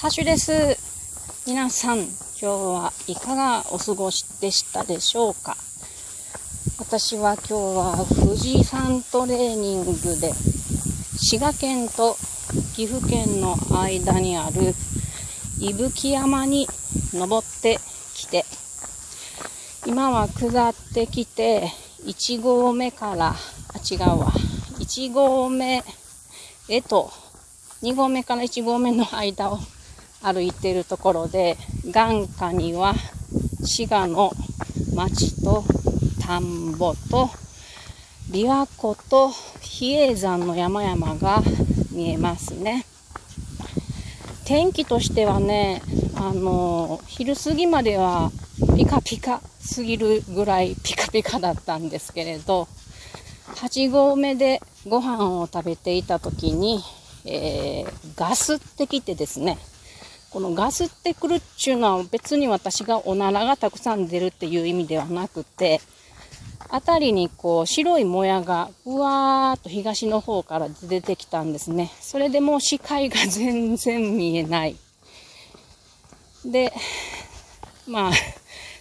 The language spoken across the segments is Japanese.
ハッシュです。皆さん、今日はいかがお過ごしでしたでしょうか？私は今日は富士山トレーニングで滋賀県と岐阜県の間にある伊吹山に登ってきて今は下ってきて1合目からあ違うわ1合目へと2合目から1合目の間を歩いてるところで眼下には滋賀の町と田んぼと琵琶湖と比叡山の山々が見えますね。天気としてはね、あの、昼過ぎまではピカピカすぎるぐらいピカピカだったんですけれど、8合目でご飯を食べていた時に、えー、ガスってきてですね、このガスってくるっちゅうのは別に私がおならがたくさん出るっていう意味ではなくて、あたりにこう白いもやがうわーっと東の方から出てきたんですね。それでもう視界が全然見えない。で、まあ、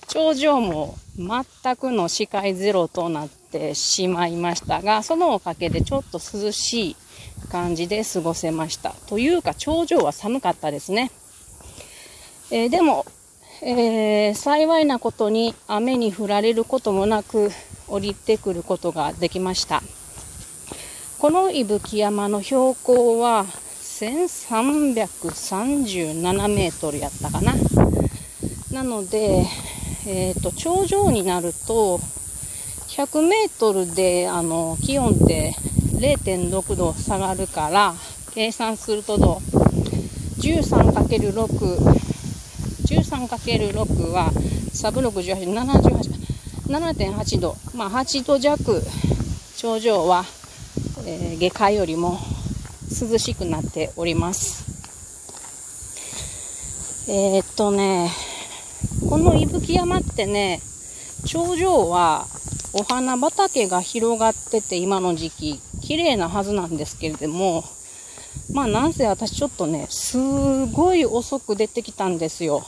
頂上も全くの視界ゼロとなってしまいましたが、そのおかげでちょっと涼しい感じで過ごせました。というか、頂上は寒かったですね。えー、でも、えー、幸いなことに雨に降られることもなく降りてくることができました。この伊吹山の標高は1337メートルやったかな。なので、えっ、ー、と、頂上になると、100メートルで、あの、気温って0.6度下がるから、計算するとどう ?13×6、13×6 は、サブ68、78、7.8度。まあ、8度弱、頂上は、えー、下界よりも涼しくなっております。えー、っとね、この伊吹山ってね、頂上はお花畑が広がってて今の時期、綺麗なはずなんですけれども、まあなんせ私ちょっとね、すごい遅く出てきたんですよ。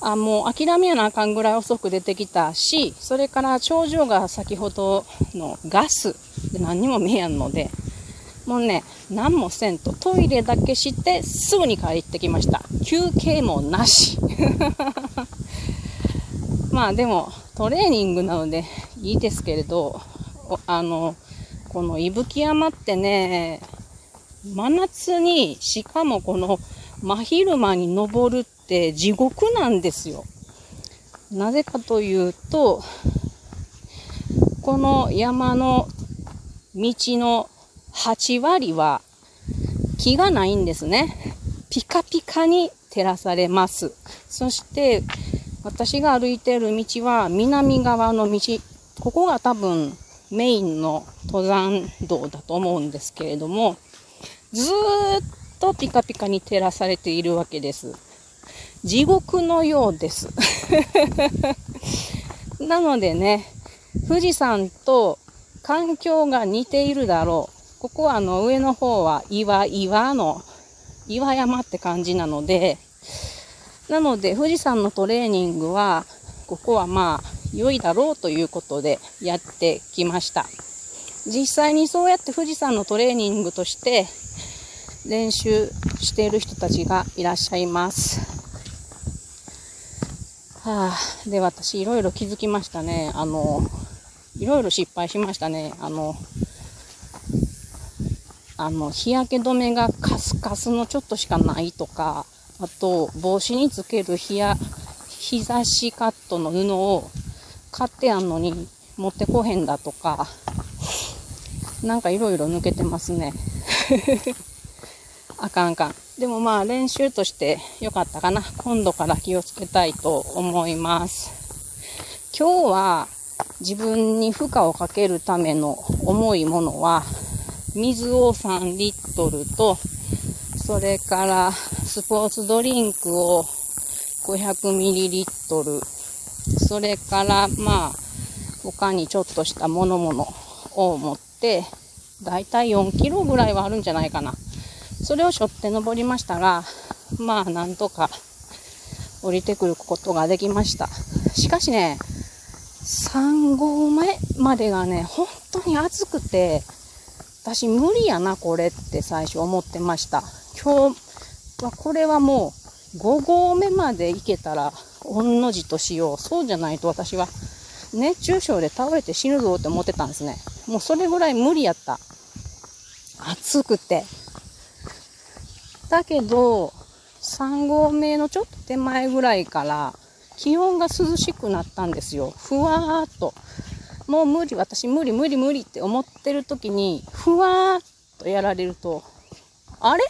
あ、もう諦めやなあかんぐらい遅く出てきたし、それから頂上が先ほどのガスで何にも見えやんので、もうね、何もせんとトイレだけしてすぐに帰ってきました。休憩もなし。まあでもトレーニングなのでいいですけれど、あの、この伊吹山ってね、真夏にしかもこの真昼間に登るって地獄なんですよ。なぜかというと、この山の道の8割は木がないんですね。ピカピカに照らされます。そして、私が歩いている道は南側の道。ここが多分メインの登山道だと思うんですけれども、ずっとピカピカに照らされているわけです。地獄のようです。なのでね、富士山と環境が似ているだろう。ここはあの上の方は岩、岩の、岩山って感じなので、なので富士山のトレーニングは、ここはまあ良いだろうということでやってきました。実際にそうやって富士山のトレーニングとして練習している人たちがいらっしゃいます。はあ、で、私、いろいろ気づきましたね。あの、いろいろ失敗しましたね。あの、あの、日焼け止めがカスカスのちょっとしかないとか、あと、帽子につける日や、日差しカットの布を買ってやんのに持ってこへんだとか、なんかいろいろ抜けてますね。あかんあかん。でもまあ練習として良かったかな。今度から気をつけたいと思います。今日は自分に負荷をかけるための重いものは、水を3リットルと、それからスポーツドリンクを500ミリリットル、それからまあ他にちょっとしたものものを持って、だいたい4キロぐらいはあるんじゃないかな。それを背負って登りましたが、まあなんとか降りてくることができました。しかしね、3合目までがね、本当に暑くて、私無理やな、これって最初思ってました。今日はこれはもう5合目まで行けたら、御の字としよう。そうじゃないと私は熱中症で倒れて死ぬぞって思ってたんですね。もうそれぐらい無理やった。暑くて。だけど、3合目のちょっと手前ぐらいから気温が涼しくなったんですよ。ふわーっと。もう無理、私無理無理無理って思ってる時に、ふわーっとやられると、あれ？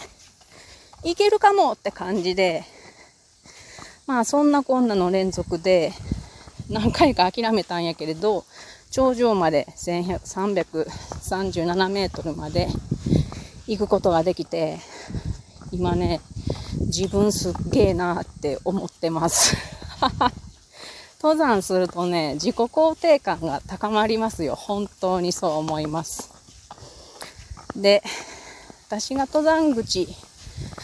いけるかもって感じで、まあそんなこんなの連続で、何回か諦めたんやけれど、頂上まで337メートルまで行くことができて、今ね、自分すっげえなって思ってます。登山するとね、自己肯定感が高まりますよ。本当にそう思います。で、私が登山口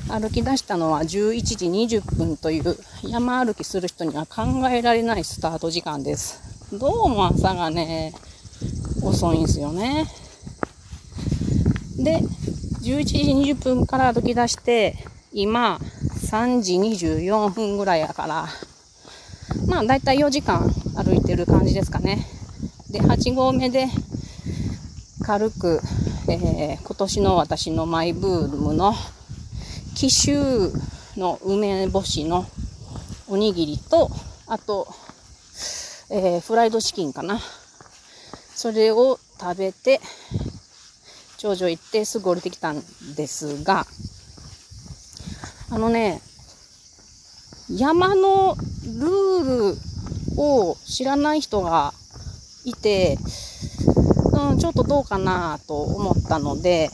歩き出したのは11時20分という山歩きする人には考えられないスタート時間です。どうも朝がね、遅いんすよね。で、11時20分から歩き出して、今、3時24分ぐらいやから、まあ、だいたい4時間歩いてる感じですかね。で、8合目で、軽く、えー、今年の私のマイブームの、紀州の梅干しのおにぎりと、あと、えー、フライドチキンかな。それを食べて、頂上行ってすぐ降りてきたんですが、あのね、山のルールを知らない人がいて、うん、ちょっとどうかなと思ったので、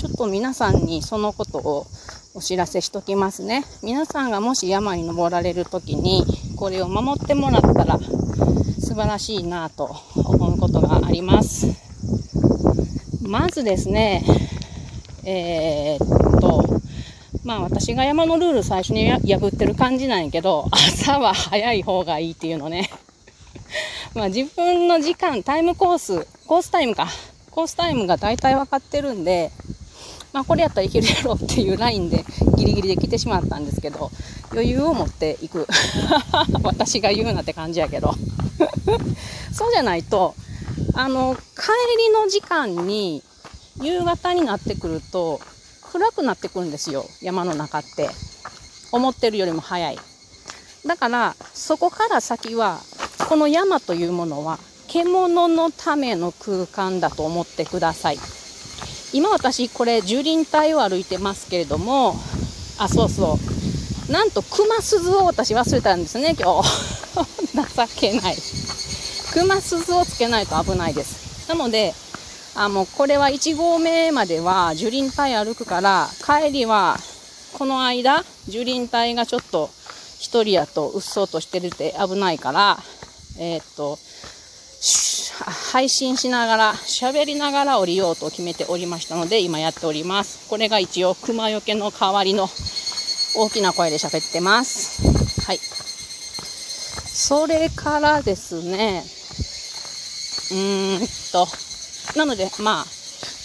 ちょっと皆さんにそのことをお知らせしときますね。皆さんがもし山に登られる時に、これを守ってもらったら素晴らしいなと思うことがあります。まずですね、えー、っと、まあ私が山のルール最初に破ってる感じなんやけど、朝は早い方がいいっていうのね。まあ自分の時間、タイムコース、コースタイムか。コースタイムが大体分かってるんで、まあこれやったらいけるやろっていうラインでギリギリで来てしまったんですけど、余裕を持っていく。私が言うなって感じやけど。そうじゃないと、あの、帰りの時間に夕方になってくると暗くなってくるんですよ。山の中って。思ってるよりも早い。だから、そこから先は、この山というものは、獣のための空間だと思ってください。今私、これ、樹林帯を歩いてますけれども、あ、そうそう。なんと、熊鈴を私忘れたんですね、今日。情けない。熊鈴をつけないと危ないです。なので、あ、もうこれは1合目までは樹林帯歩くから、帰りはこの間、樹林帯がちょっと一人やとうっそうとしてるって危ないから、えー、っと、配信しながら、喋りながら降りようと決めておりましたので、今やっております。これが一応熊よけの代わりの大きな声で喋ってます。はい。それからですね、うーんと、なので、まあ、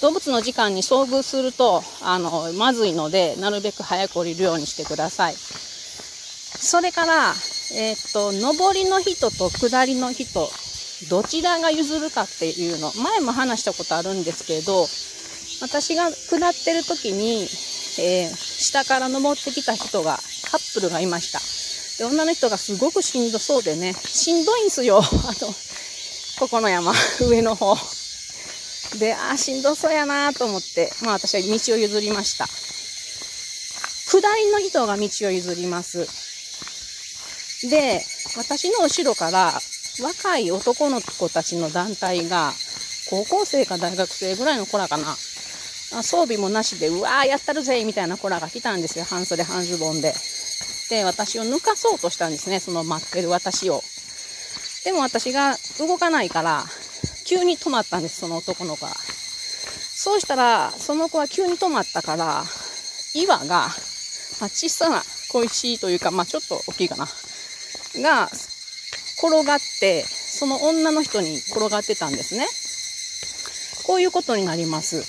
動物の時間に遭遇すると、あの、まずいので、なるべく早く降りるようにしてください。それから、え、っと、上りの人と下りの人、どちらが譲るかっていうの、前も話したことあるんですけど、私が下ってる時に、えー、下から登ってきた人が、カップルがいました。で、女の人がすごくしんどそうでね、しんどいんすよ。あの、ここの山、上の方。で、ああ、しんどそうやなと思って、まあ私は道を譲りました。下りの人が道を譲ります。で、私の後ろから若い男の子たちの団体が、高校生か大学生ぐらいの子らかな。装備もなしで、うわーやったるぜみたいな子らが来たんですよ。半袖半ズボンで。で、私を抜かそうとしたんですね。その待ってる私を。でも私が動かないから、急に止まったんです、その男の子が。そうしたら、その子は急に止まったから、岩が、まあ、小さな小石というか、まあちょっと大きいかな。が、転がって、その女の人に転がってたんですね。こういうことになります。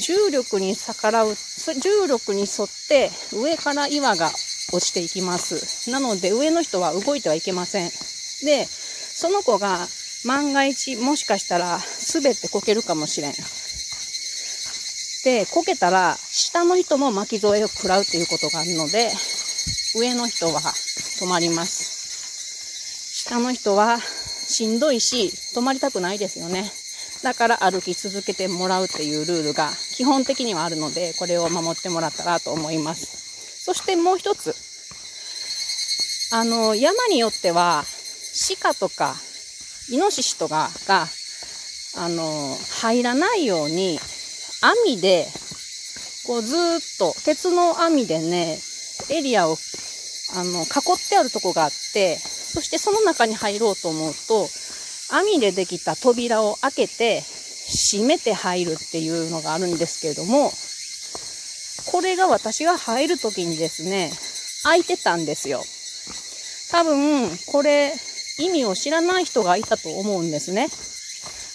重力に逆らう、重力に沿って上から岩が落ちていきます。なので上の人は動いてはいけません。で、その子が万が一もしかしたら滑ってこけるかもしれん。で、こけたら下の人も巻き添えを食らうっていうことがあるので、上の人は止まります。下の人はしんどいし、止まりたくないですよね。だから歩き続けてもらうっていうルールが基本的にはあるので、これを守ってもらったらと思います。そしてもう一つ。あの、山によっては、鹿とか、イノシシとかが、あの、入らないように、網で、こうずっと、鉄の網でね、エリアを、あの、囲ってあるとこがあって、そしてその中に入ろうと思うと、網でできた扉を開けて閉めて入るっていうのがあるんですけれども、これが私が入る時にですね、開いてたんですよ。多分、これ、意味を知らない人がいたと思うんですね。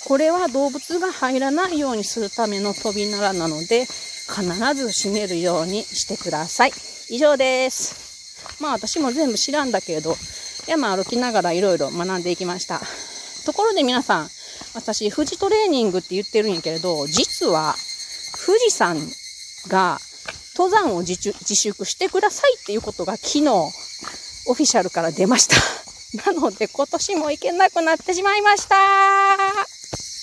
これは動物が入らないようにするための扉なので、必ず閉めるようにしてください。以上です。まあ私も全部知らんだけれど、山歩きながらいろいろ学んでいきました。ところで皆さん、私、富士トレーニングって言ってるんやけれど、実は、富士山が登山を自粛してくださいっていうことが昨日、オフィシャルから出ました。なので今年も行けなくなってしまいました